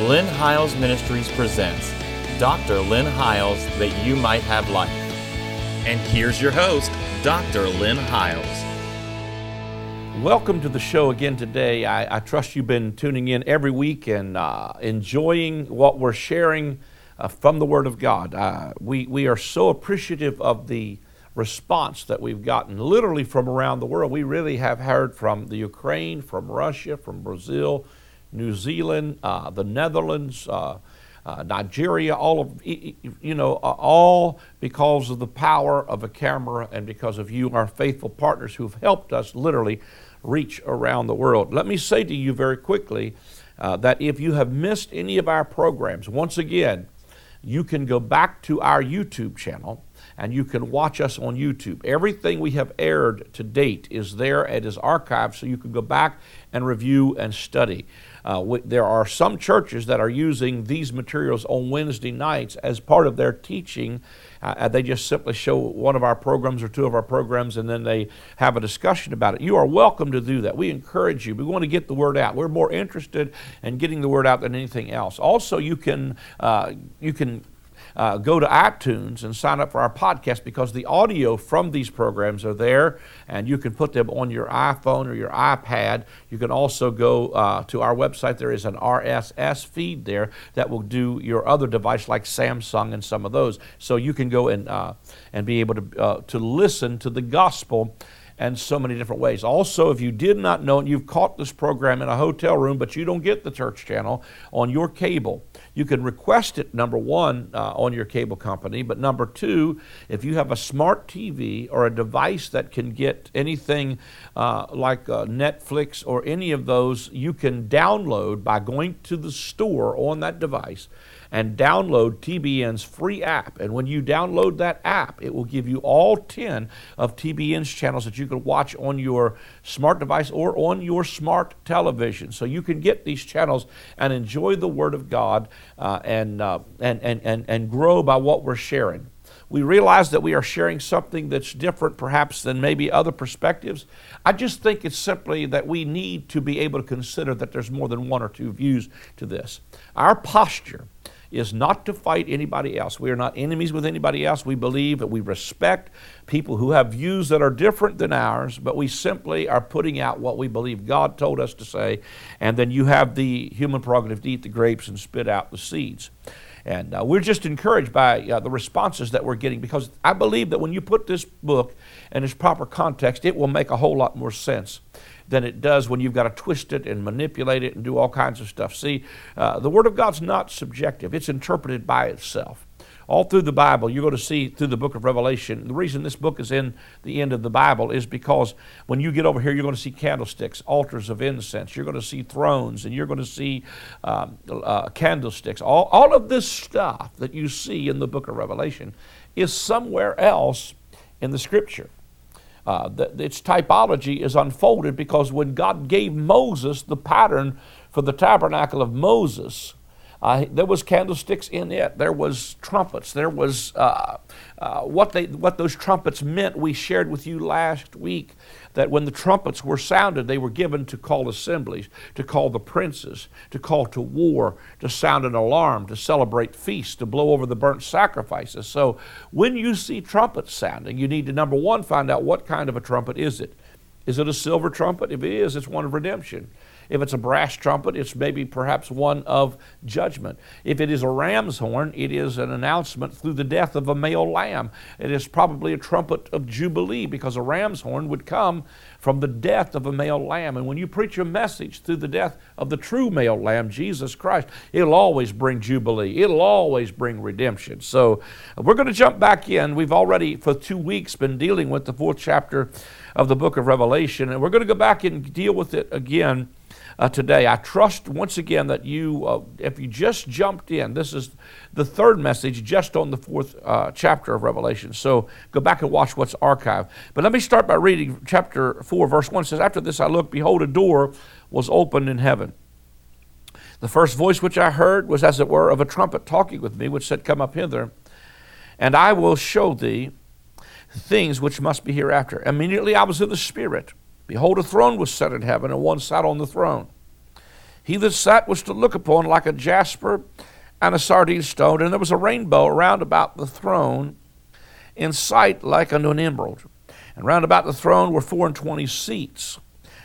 Lynn Hiles Ministries presents Dr. Lynn Hiles That You Might Have Life. And here's your host, Dr. Lynn Hiles. Welcome to the show again today. I, I trust you've been tuning in every week and uh, enjoying what we're sharing uh, from the Word of God. Uh, we, we are so appreciative of the response that we've gotten literally from around the world. We really have heard from the Ukraine, from Russia, from Brazil, New Zealand, uh, the Netherlands. Uh, uh, Nigeria, all of you know, all because of the power of a camera and because of you, our faithful partners who've helped us literally reach around the world. Let me say to you very quickly uh, that if you have missed any of our programs, once again, you can go back to our YouTube channel and you can watch us on YouTube. Everything we have aired to date is there, at it is archived, so you can go back and review and study. Uh, we, there are some churches that are using these materials on Wednesday nights as part of their teaching. Uh, they just simply show one of our programs or two of our programs and then they have a discussion about it. You are welcome to do that. We encourage you. We want to get the word out. We're more interested in getting the word out than anything else. Also, you can uh, you can uh, go to iTunes and sign up for our podcast because the audio from these programs are there and you can put them on your iPhone or your iPad. You can also go uh, to our website. There is an RSS feed there that will do your other device like Samsung and some of those. So you can go and, uh, and be able to, uh, to listen to the gospel and so many different ways. Also, if you did not know and you've caught this program in a hotel room, but you don't get the church channel on your cable, you can request it, number one, uh, on your cable company. But number two, if you have a smart TV or a device that can get anything uh, like uh, Netflix or any of those, you can download by going to the store on that device and download TBN's free app. And when you download that app, it will give you all 10 of TBN's channels that you can watch on your smart device or on your smart television. So you can get these channels and enjoy the Word of God uh, and, uh, and, and, and, and grow by what we're sharing. We realize that we are sharing something that's different, perhaps, than maybe other perspectives. I just think it's simply that we need to be able to consider that there's more than one or two views to this. Our posture is not to fight anybody else. We are not enemies with anybody else. We believe that we respect people who have views that are different than ours, but we simply are putting out what we believe God told us to say, and then you have the human prerogative to eat the grapes and spit out the seeds. And uh, we're just encouraged by uh, the responses that we're getting because I believe that when you put this book in its proper context, it will make a whole lot more sense than it does when you've got to twist it and manipulate it and do all kinds of stuff. See, uh, the Word of God's not subjective, it's interpreted by itself. All through the Bible, you're going to see through the book of Revelation. The reason this book is in the end of the Bible is because when you get over here, you're going to see candlesticks, altars of incense. You're going to see thrones, and you're going to see um, uh, candlesticks. All, all of this stuff that you see in the book of Revelation is somewhere else in the Scripture. Uh, its typology is unfolded because when God gave Moses the pattern for the tabernacle of Moses, uh, there was candlesticks in it. There was trumpets. There was uh, uh, what they what those trumpets meant. We shared with you last week that when the trumpets were sounded, they were given to call assemblies, to call the princes, to call to war, to sound an alarm, to celebrate feasts, to blow over the burnt sacrifices. So when you see trumpets sounding, you need to number one find out what kind of a trumpet is it. Is it a silver trumpet? If it is, it's one of redemption. If it's a brass trumpet, it's maybe perhaps one of judgment. If it is a ram's horn, it is an announcement through the death of a male lamb. It is probably a trumpet of jubilee because a ram's horn would come from the death of a male lamb. And when you preach a message through the death of the true male lamb, Jesus Christ, it'll always bring jubilee. It'll always bring redemption. So we're going to jump back in. We've already, for two weeks, been dealing with the fourth chapter of the book of Revelation, and we're going to go back and deal with it again uh, today. I trust once again that you, uh, if you just jumped in, this is the third message just on the fourth uh, chapter of Revelation. So go back and watch what's archived. But let me start by reading chapter 4, verse 1 it says, After this I looked, behold, a door was opened in heaven. The first voice which I heard was as it were of a trumpet talking with me, which said, Come up hither, and I will show thee things which must be hereafter. Immediately I was in the Spirit Behold, a throne was set in heaven, and one sat on the throne. He that sat was to look upon like a jasper and a sardine stone, and there was a rainbow round about the throne in sight like unto an emerald. And round about the throne were four and twenty seats.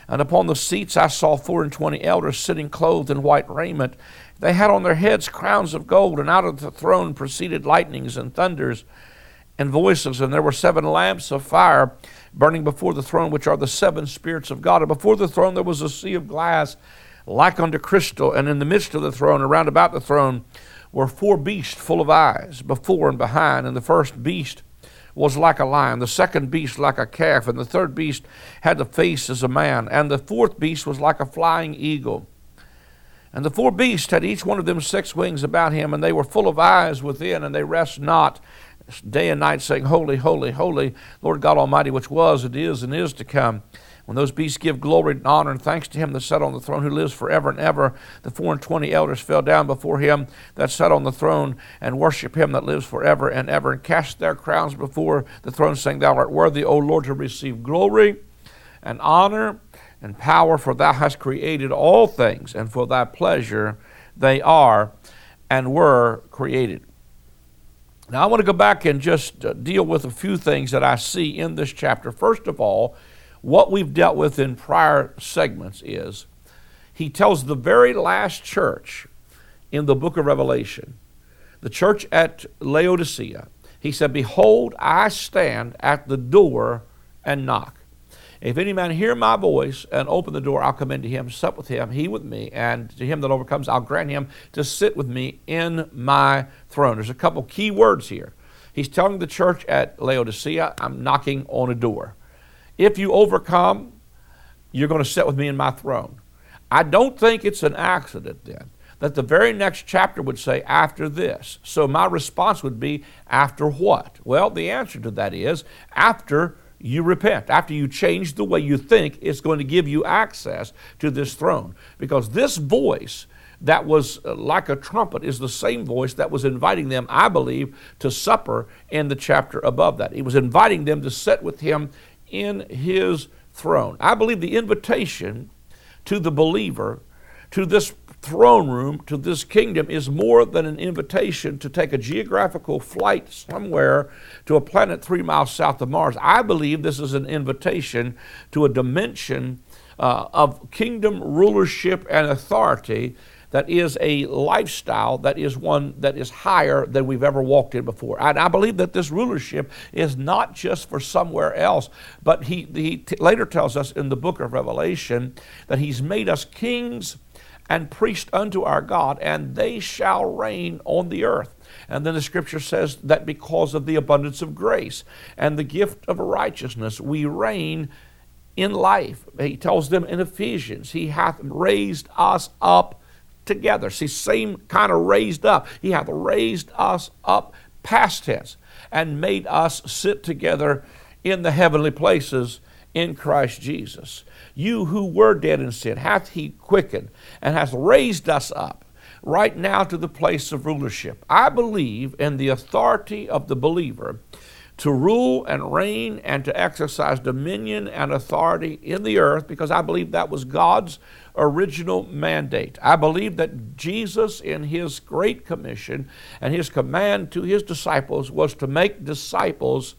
And upon the seats I saw four and twenty elders sitting clothed in white raiment. They had on their heads crowns of gold, and out of the throne proceeded lightnings and thunders and voices. And there were seven lamps of fire burning before the throne, which are the seven spirits of God. And before the throne there was a sea of glass like unto crystal, and in the midst of the throne, around about the throne, were four beasts full of eyes, before and behind. And the first beast was like a lion, the second beast like a calf, and the third beast had the face as a man, and the fourth beast was like a flying eagle. And the four beasts had each one of them six wings about him, and they were full of eyes within, and they rest not day and night, saying, Holy, holy, holy, Lord God Almighty, which was, and is, and is to come. When those beasts give glory and honor and thanks to him that sat on the throne who lives forever and ever, the four and twenty elders fell down before him that sat on the throne and worship him that lives forever and ever, and cast their crowns before the throne, saying, Thou art worthy, O Lord, to receive glory and honor and power, for thou hast created all things, and for thy pleasure they are and were created. Now, I want to go back and just uh, deal with a few things that I see in this chapter. First of all, what we've dealt with in prior segments is he tells the very last church in the book of Revelation, the church at Laodicea, he said, Behold, I stand at the door and knock. If any man hear my voice and open the door, I'll come into him, sup with him, he with me, and to him that overcomes, I'll grant him to sit with me in my throne. There's a couple key words here. He's telling the church at Laodicea, I'm knocking on a door. If you overcome, you're going to sit with me in my throne. I don't think it's an accident then that the very next chapter would say, after this. So my response would be, after what? Well, the answer to that is, after you repent, after you change the way you think, it's going to give you access to this throne. Because this voice that was uh, like a trumpet is the same voice that was inviting them, I believe, to supper in the chapter above that. He was inviting them to sit with him in his throne. I believe the invitation to the believer to this throne room, to this kingdom, is more than an invitation to take a geographical flight somewhere to a planet three miles south of Mars. I believe this is an invitation to a dimension uh, of kingdom rulership and authority that is a lifestyle that is one that is higher than we've ever walked in before. And I believe that this rulership is not just for somewhere else, but he, he t- later tells us in the book of Revelation that he's made us kings and priests unto our God, and they shall reign on the earth. And then the scripture says that because of the abundance of grace and the gift of righteousness, we reign in life. He tells them in Ephesians, He hath raised us up together. See, same kind of raised up. He hath raised us up, past tense, and made us sit together in the heavenly places in Christ Jesus. You who were dead in sin hath he quickened and hath raised us up right now to the place of rulership. I believe in the authority of the believer to rule and reign and to exercise dominion and authority in the earth because I believe that was God's original mandate. I believe that Jesus, in his great commission and his command to his disciples, was to make disciples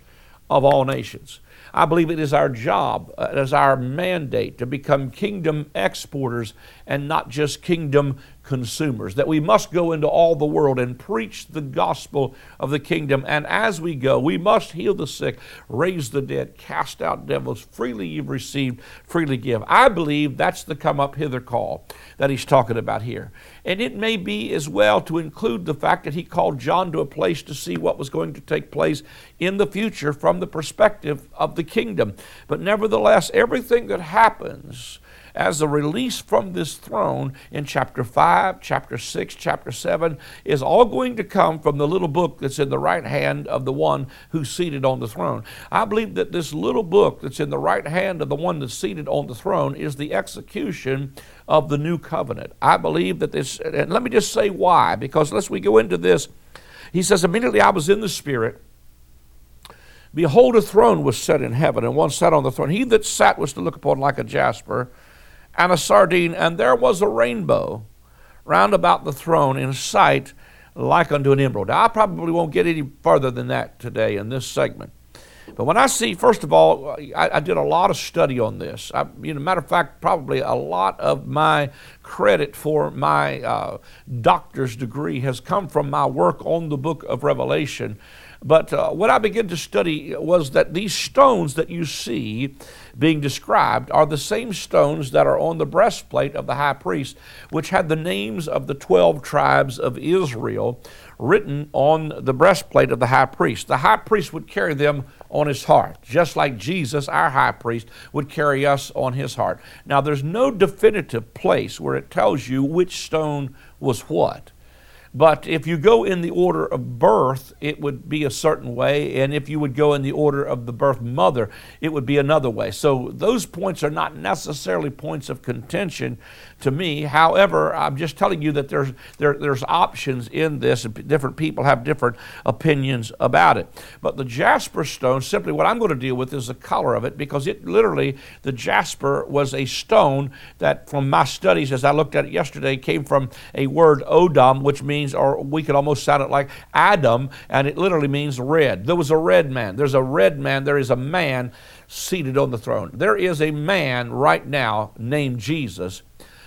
of all nations. I believe it is our job, uh, it is our mandate to become kingdom exporters and not just kingdom consumers. That we must go into all the world and preach the gospel of the kingdom. And as we go, we must heal the sick, raise the dead, cast out devils. Freely you've received, freely give. I believe that's the come up hither call that he's talking about here. And it may be as well to include the fact that he called John to a place to see what was going to take place in the future from the perspective of the kingdom. But nevertheless, everything that happens as a release from this throne in chapter 5, chapter 6, chapter 7 is all going to come from the little book that's in the right hand of the one who's seated on the throne. I believe that this little book that's in the right hand of the one that's seated on the throne is the execution of the new covenant. I believe that this, and let me just say why, because unless we go into this, he says, immediately I was in the Spirit. Behold, a throne was set in heaven, and one sat on the throne. He that sat was to look upon like a jasper and a sardine, and there was a rainbow round about the throne in sight like unto an emerald. Now, I probably won't get any further than that today in this segment. But when I see, first of all, I, I did a lot of study on this. I, you know, matter of fact, probably a lot of my credit for my uh, doctor's degree has come from my work on the book of Revelation. But uh, what I began to study was that these stones that you see being described are the same stones that are on the breastplate of the high priest, which had the names of the 12 tribes of Israel written on the breastplate of the high priest. The high priest would carry them on his heart, just like Jesus, our high priest, would carry us on his heart. Now, there's no definitive place where it tells you which stone was what. But if you go in the order of birth, it would be a certain way. And if you would go in the order of the birth mother, it would be another way. So those points are not necessarily points of contention to me. However, I'm just telling you that there's, there, there's options in this. Different people have different opinions about it. But the jasper stone, simply what I'm going to deal with is the color of it because it literally, the jasper was a stone that, from my studies as I looked at it yesterday, came from a word odom, which means, or we could almost sound it like Adam, and it literally means red. There was a red man. There's a red man. There is a man seated on the throne. There is a man right now named Jesus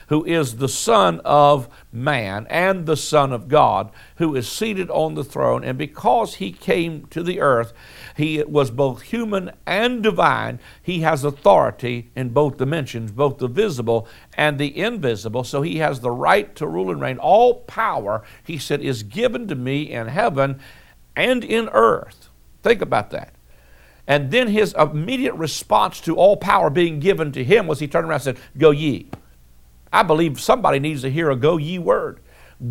who is the Son of man and the Son of God, who is seated on the throne. And because he came to the earth, he was both human and divine. He has authority in both dimensions, both the visible and the invisible. So he has the right to rule and reign. All power, he said, is given to me in heaven and in earth. Think about that. And then his immediate response to all power being given to him was he turned around and said, Go ye. I believe somebody needs to hear a go ye word.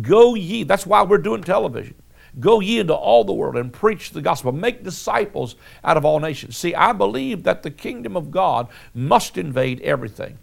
Go ye. That's why we're doing television. Go ye into all the world and preach the gospel. Make disciples out of all nations. See, I believe that the kingdom of God must invade everything.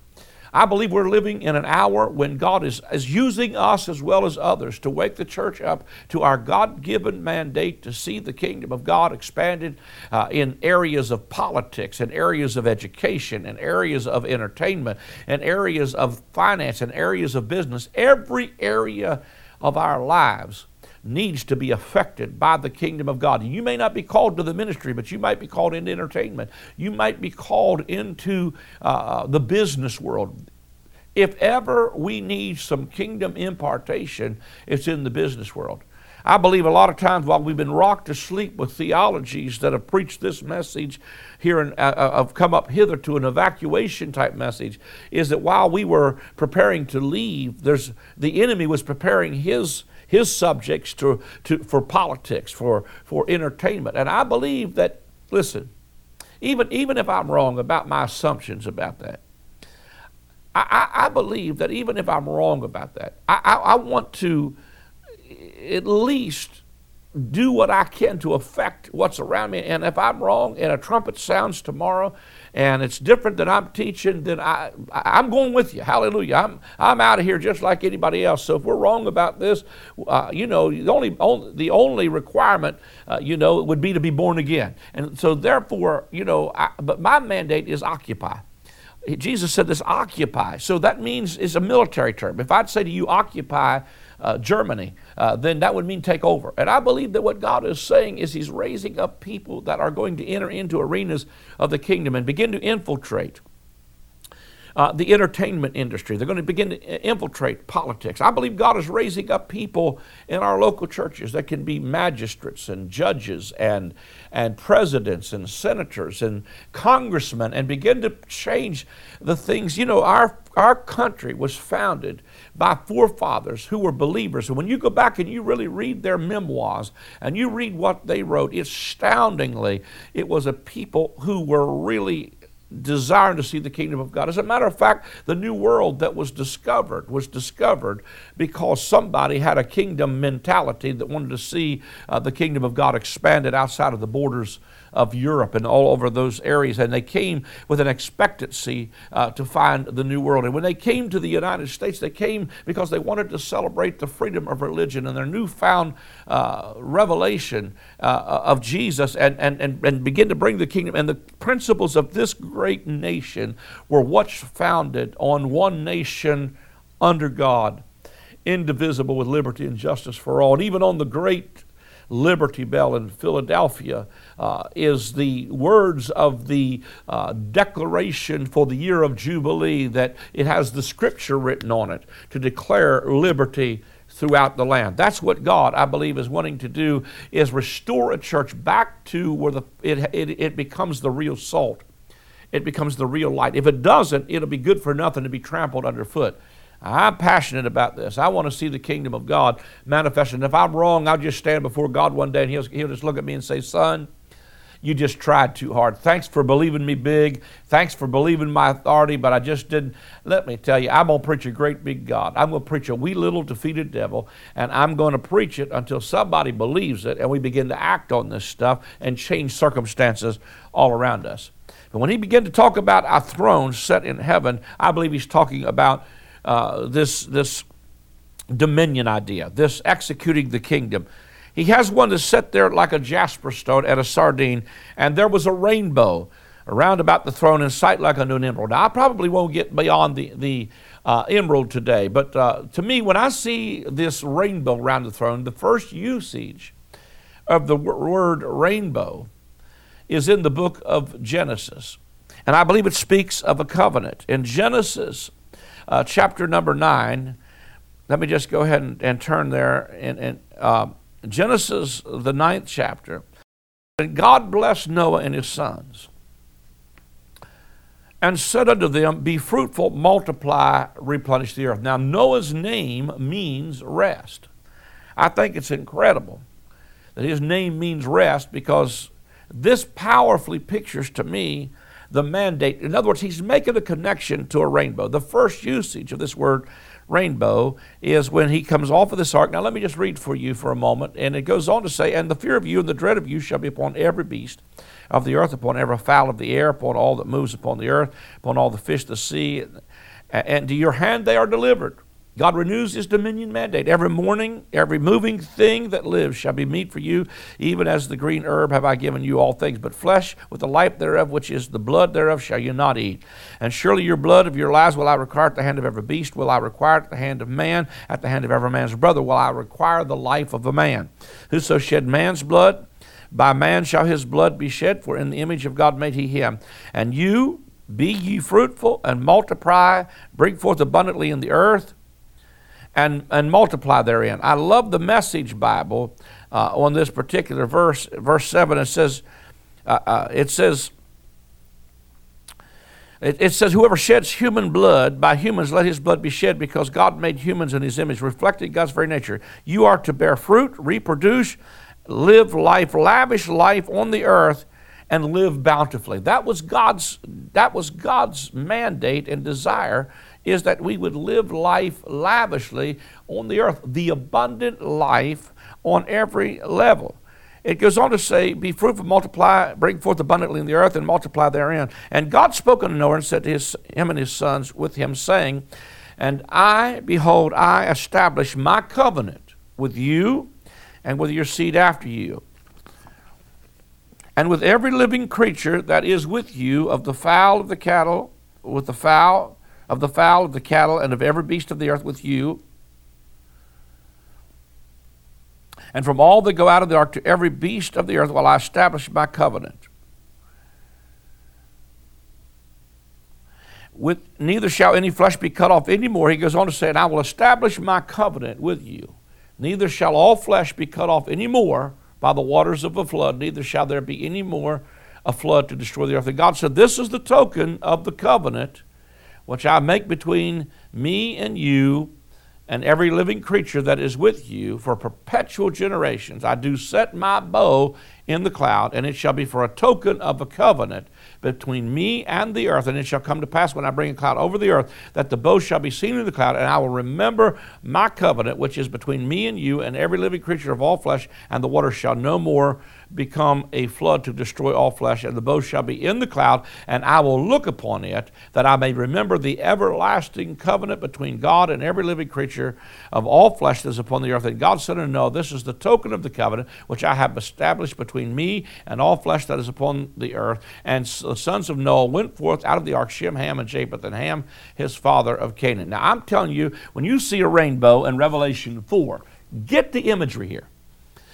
I believe we're living in an hour when God is, is using us as well as others to wake the church up to our God given mandate to see the kingdom of God expanded uh, in areas of politics, in areas of education, in areas of entertainment, in areas of finance, in areas of business. Every area of our lives needs to be affected by the kingdom of God. You may not be called to the ministry, but you might be called into entertainment. You might be called into uh, the business world. If ever we need some kingdom impartation, it's in the business world. I believe a lot of times while we've been rocked to sleep with theologies that have preached this message here and uh, uh, have come up hither to an evacuation type message, is that while we were preparing to leave, there's the enemy was preparing his his subjects to, to, for politics, for, for entertainment. And I believe that, listen, even, even if I'm wrong about my assumptions about that, I, I, I believe that even if I'm wrong about that, I, I, I want to at least do what I can to affect what's around me. And if I'm wrong and a trumpet sounds tomorrow and it's different than I'm teaching, then I, I'm going with you. Hallelujah. I'm, I'm out of here just like anybody else. So if we're wrong about this, uh, you know, the only, the only requirement, uh, you know, would be to be born again. And so therefore, you know, I, but my mandate is occupy. Jesus said this occupy. So that means it's a military term. If I'd say to you, occupy, uh, Germany, uh, then that would mean take over. And I believe that what God is saying is He's raising up people that are going to enter into arenas of the kingdom and begin to infiltrate. Uh, the entertainment industry. They're going to begin to infiltrate politics. I believe God is raising up people in our local churches that can be magistrates and judges and, and presidents and senators and congressmen and begin to change the things. You know, our, our country was founded by forefathers who were believers. And when you go back and you really read their memoirs and you read what they wrote, astoundingly, it was a people who were really desiring to see the kingdom of God. As a matter of fact, the new world that was discovered was discovered because somebody had a kingdom mentality that wanted to see uh, the kingdom of God expanded outside of the borders of Europe and all over those areas. And they came with an expectancy uh, to find the New World. And when they came to the United States, they came because they wanted to celebrate the freedom of religion and their newfound uh, revelation uh, of Jesus and, and, and, and begin to bring the kingdom. And the principles of this great nation were what's founded on one nation under God indivisible with liberty and justice for all. And even on the great Liberty Bell in Philadelphia uh, is the words of the uh, declaration for the year of Jubilee that it has the scripture written on it to declare liberty throughout the land. That's what God, I believe, is wanting to do is restore a church back to where the, it, it, it becomes the real salt. It becomes the real light. If it doesn't, it'll be good for nothing to be trampled underfoot. I'm passionate about this. I want to see the kingdom of God manifested. And if I'm wrong, I'll just stand before God one day and he'll, he'll just look at me and say, Son, you just tried too hard. Thanks for believing me big. Thanks for believing my authority, but I just didn't. Let me tell you, I'm going to preach a great big God. I'm going to preach a wee little defeated devil, and I'm going to preach it until somebody believes it and we begin to act on this stuff and change circumstances all around us. But when he began to talk about our throne set in heaven, I believe he's talking about uh, this, this dominion idea, this executing the kingdom. He has one that's set there like a jasper stone at a sardine, and there was a rainbow around about the throne in sight like a new emerald. Now, I probably won't get beyond the, the uh, emerald today, but uh, to me, when I see this rainbow around the throne, the first usage of the word rainbow is in the book of Genesis. And I believe it speaks of a covenant. In Genesis uh, chapter number 9. Let me just go ahead and, and turn there in, in uh, Genesis, the ninth chapter. And God blessed Noah and his sons and said unto them, Be fruitful, multiply, replenish the earth. Now, Noah's name means rest. I think it's incredible that his name means rest because this powerfully pictures to me the mandate. In other words, he's making a connection to a rainbow. The first usage of this word rainbow is when he comes off of this ark. Now, let me just read for you for a moment. And it goes on to say, And the fear of you and the dread of you shall be upon every beast of the earth, upon every fowl of the air, upon all that moves upon the earth, upon all the fish of the sea. And to your hand they are delivered. God renews his dominion mandate. Every morning, every moving thing that lives shall be meat for you, even as the green herb have I given you all things. But flesh with the life thereof, which is the blood thereof, shall you not eat. And surely your blood of your lives will I require at the hand of every beast, will I require at the hand of man, at the hand of every man's brother, will I require the life of a man. Whoso shed man's blood, by man shall his blood be shed, for in the image of God made he him. And you, be ye fruitful and multiply, bring forth abundantly in the earth and, and multiply therein. I love the Message Bible uh, on this particular verse, verse 7. It says, uh, uh, it says, it, it, says, Whoever sheds human blood, by humans let his blood be shed, because God made humans in his image, reflecting God's very nature. You are to bear fruit, reproduce, live life, lavish life on the earth, and live bountifully. That was God's, that was God's mandate and desire is that we would live life lavishly on the earth, the abundant life on every level. It goes on to say, Be fruitful, multiply, bring forth abundantly in the earth, and multiply therein. And God spoke unto Noah and said to his, him and his sons with him, saying, And I, behold, I establish my covenant with you and with your seed after you, and with every living creature that is with you, of the fowl of the cattle, with the fowl of the fowl, of the cattle, and of every beast of the earth with you. And from all that go out of the ark to every beast of the earth will I establish my covenant. With neither shall any flesh be cut off any more. He goes on to say, and I will establish my covenant with you. Neither shall all flesh be cut off any more by the waters of a flood, neither shall there be any more a flood to destroy the earth. And God said, This is the token of the covenant which I make between me and you and every living creature that is with you for perpetual generations. I do set my bow in the cloud, and it shall be for a token of a covenant between me and the earth. And it shall come to pass when I bring a cloud over the earth that the bow shall be seen in the cloud, and I will remember my covenant, which is between me and you and every living creature of all flesh, and the water shall no more become a flood to destroy all flesh, and the bow shall be in the cloud, and I will look upon it, that I may remember the everlasting covenant between God and every living creature of all flesh that is upon the earth. And God said unto Noah, This is the token of the covenant which I have established between me and all flesh that is upon the earth. And the sons of Noah went forth out of the ark, Shem, Ham, and Japheth, and Ham, his father of Canaan. Now I'm telling you, when you see a rainbow in Revelation 4, get the imagery here.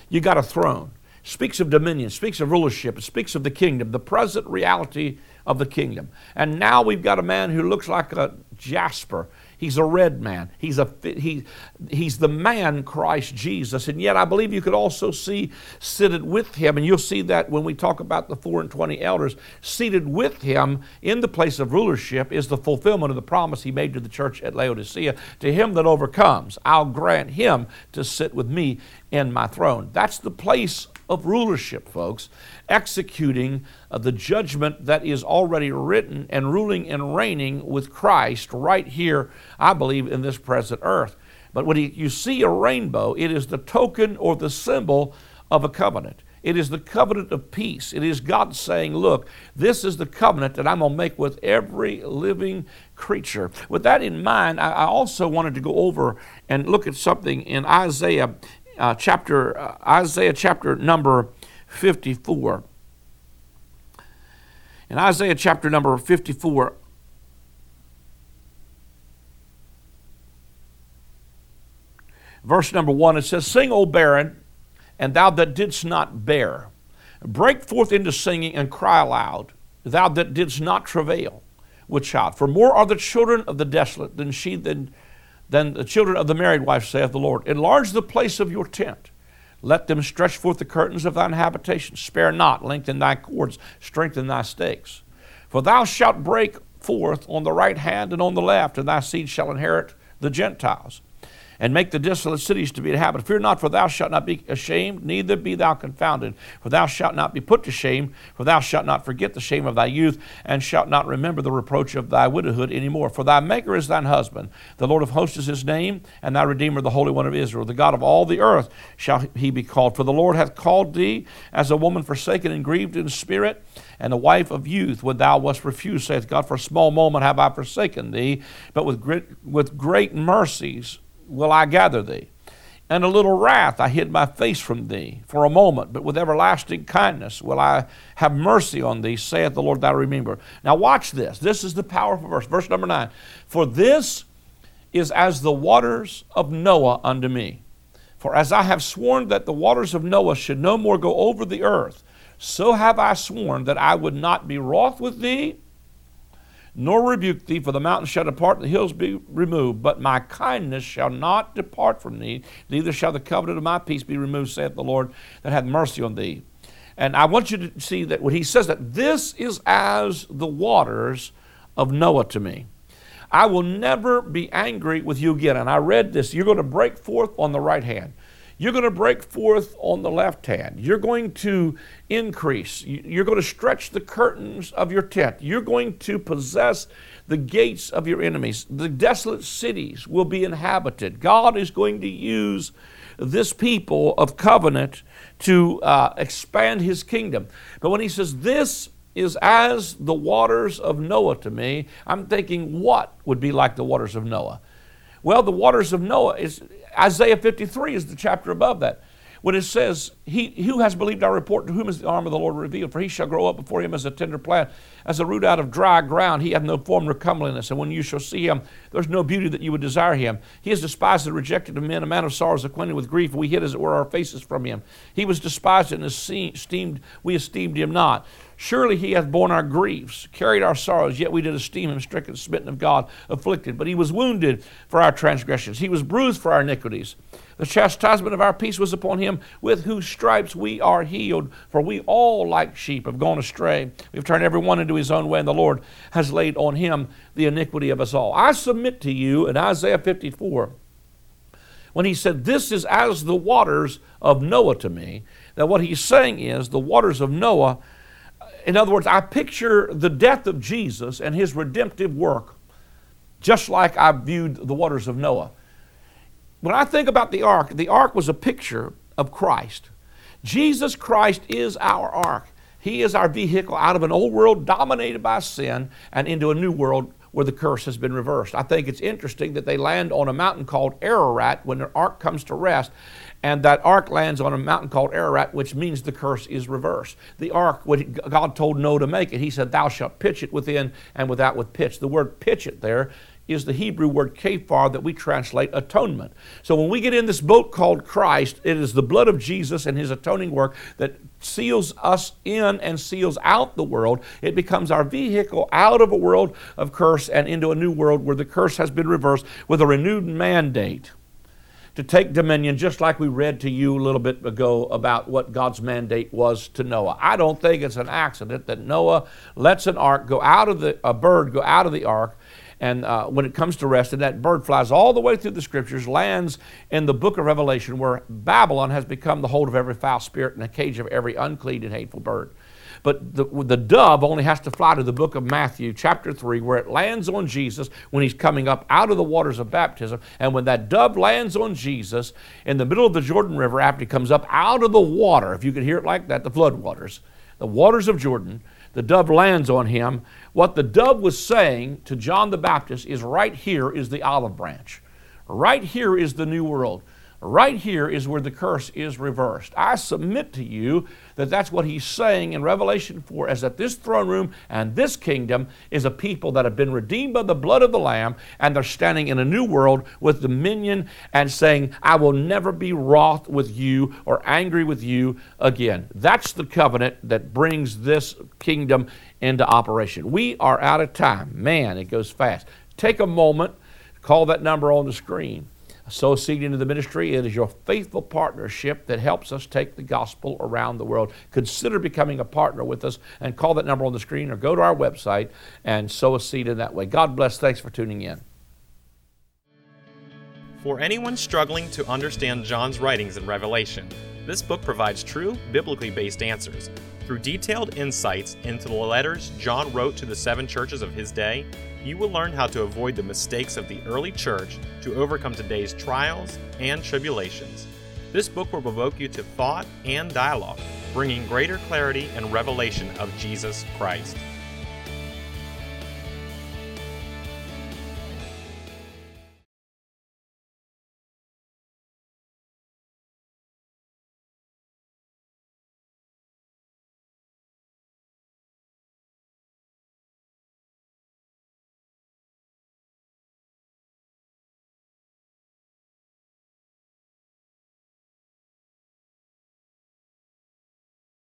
You got a throne speaks of dominion, speaks of rulership, speaks of the kingdom, the present reality of the kingdom. And now we've got a man who looks like a jasper. He's a red man. He's, a, he, he's the man, Christ Jesus. And yet, I believe you could also see seated with him, and you'll see that when we talk about the four and twenty elders, seated with him in the place of rulership is the fulfillment of the promise he made to the church at Laodicea. To him that overcomes, I'll grant him to sit with me in my throne. That's the place of rulership, folks, executing uh, the judgment that is already written and ruling and reigning with Christ right here, I believe, in this present earth. But when you see a rainbow, it is the token or the symbol of a covenant. It is the covenant of peace. It is God saying, Look, this is the covenant that I'm going to make with every living creature. With that in mind, I also wanted to go over and look at something in Isaiah uh, chapter, uh, Isaiah chapter number 54. In Isaiah chapter number 54, verse number 1, it says, Sing, O barren, and thou that didst not bear. Break forth into singing and cry aloud, thou that didst not travail with child. For more are the children of the desolate than she than than the children of the married wife, saith the Lord. Enlarge the place of your tent. Let them stretch forth the curtains of thine habitation. Spare not, lengthen thy cords, strengthen thy stakes. For thou shalt break forth on the right hand and on the left, and thy seed shall inherit the Gentiles and make the desolate cities to be inhabited. Fear not, for thou shalt not be ashamed, neither be thou confounded. For thou shalt not be put to shame, for thou shalt not forget the shame of thy youth, and shalt not remember the reproach of thy widowhood any more. For thy Maker is thine husband, the Lord of hosts is his name, and thy Redeemer, the Holy One of Israel. The God of all the earth shall he be called. For the Lord hath called thee as a woman forsaken and grieved in spirit, and the wife of youth when thou wast refused, saith God, for a small moment have I forsaken thee, but with great, with great mercies will I gather thee. And a little wrath I hid my face from thee for a moment, but with everlasting kindness will I have mercy on thee, saith the Lord thou remember. Now watch this. This is the powerful verse. Verse number nine. For this is as the waters of Noah unto me. For as I have sworn that the waters of Noah should no more go over the earth, so have I sworn that I would not be wroth with thee, nor rebuke thee, for the mountains shall depart, and the hills be removed. But my kindness shall not depart from thee, neither shall the covenant of my peace be removed, saith the Lord that hath mercy on thee. And I want you to see that when he says that, this is as the waters of Noah to me. I will never be angry with you again. And I read this. You're going to break forth on the right hand. You're going to break forth on the left hand. You're going to increase. You're going to stretch the curtains of your tent. You're going to possess the gates of your enemies. The desolate cities will be inhabited. God is going to use this people of covenant to uh, expand his kingdom. But when he says, This is as the waters of Noah to me, I'm thinking, what would be like the waters of Noah? Well, the waters of Noah is Isaiah 53 is the chapter above that. When it says, he, Who has believed our report, to whom is the arm of the Lord revealed? For he shall grow up before him as a tender plant, as a root out of dry ground. He hath no form nor comeliness. And when you shall see him, there's no beauty that you would desire him. He is despised and rejected of men, a man of sorrows, acquainted with grief. We hid, as it were, our faces from him. He was despised and esteemed, we esteemed him not. Surely he hath borne our griefs, carried our sorrows, yet we did esteem him stricken, smitten of God, afflicted. But he was wounded for our transgressions, he was bruised for our iniquities. The chastisement of our peace was upon him, with whose stripes we are healed. For we all, like sheep, have gone astray. We've turned every one into his own way, and the Lord has laid on him the iniquity of us all. I submit to you in Isaiah 54, when he said, This is as the waters of Noah to me, that what he's saying is the waters of Noah, in other words, I picture the death of Jesus and his redemptive work just like I viewed the waters of Noah. When I think about the ark, the ark was a picture of Christ. Jesus Christ is our ark. He is our vehicle out of an old world dominated by sin and into a new world where the curse has been reversed. I think it's interesting that they land on a mountain called Ararat when the ark comes to rest, and that ark lands on a mountain called Ararat, which means the curse is reversed. The ark, God told Noah to make it, he said, Thou shalt pitch it within and without with pitch. The word pitch it there is the Hebrew word kaphar that we translate atonement. So when we get in this boat called Christ, it is the blood of Jesus and his atoning work that seals us in and seals out the world. It becomes our vehicle out of a world of curse and into a new world where the curse has been reversed with a renewed mandate to take dominion, just like we read to you a little bit ago about what God's mandate was to Noah. I don't think it's an accident that Noah lets an ark go out of the a bird go out of the ark and uh, when it comes to rest, and that bird flies all the way through the scriptures, lands in the book of Revelation, where Babylon has become the hold of every foul spirit and the cage of every unclean and hateful bird. But the, the dove only has to fly to the book of Matthew, chapter 3, where it lands on Jesus when he's coming up out of the waters of baptism. And when that dove lands on Jesus in the middle of the Jordan River, after he comes up out of the water, if you could hear it like that, the flood waters, the waters of Jordan, the dove lands on him. What the dove was saying to John the Baptist is right here is the olive branch. Right here is the new world. Right here is where the curse is reversed. I submit to you that that's what he's saying in Revelation 4 as that this throne room and this kingdom is a people that have been redeemed by the blood of the Lamb and they're standing in a new world with dominion and saying, I will never be wroth with you or angry with you again. That's the covenant that brings this kingdom into operation. We are out of time. Man, it goes fast. Take a moment, call that number on the screen sow seed into the ministry. It is your faithful partnership that helps us take the gospel around the world. Consider becoming a partner with us and call that number on the screen or go to our website and sow a seed in that way. God bless. Thanks for tuning in. For anyone struggling to understand John's writings in Revelation, this book provides true, biblically based answers. Through detailed insights into the letters John wrote to the seven churches of his day, you will learn how to avoid the mistakes of the early church to overcome today's trials and tribulations. This book will provoke you to thought and dialogue, bringing greater clarity and revelation of Jesus Christ.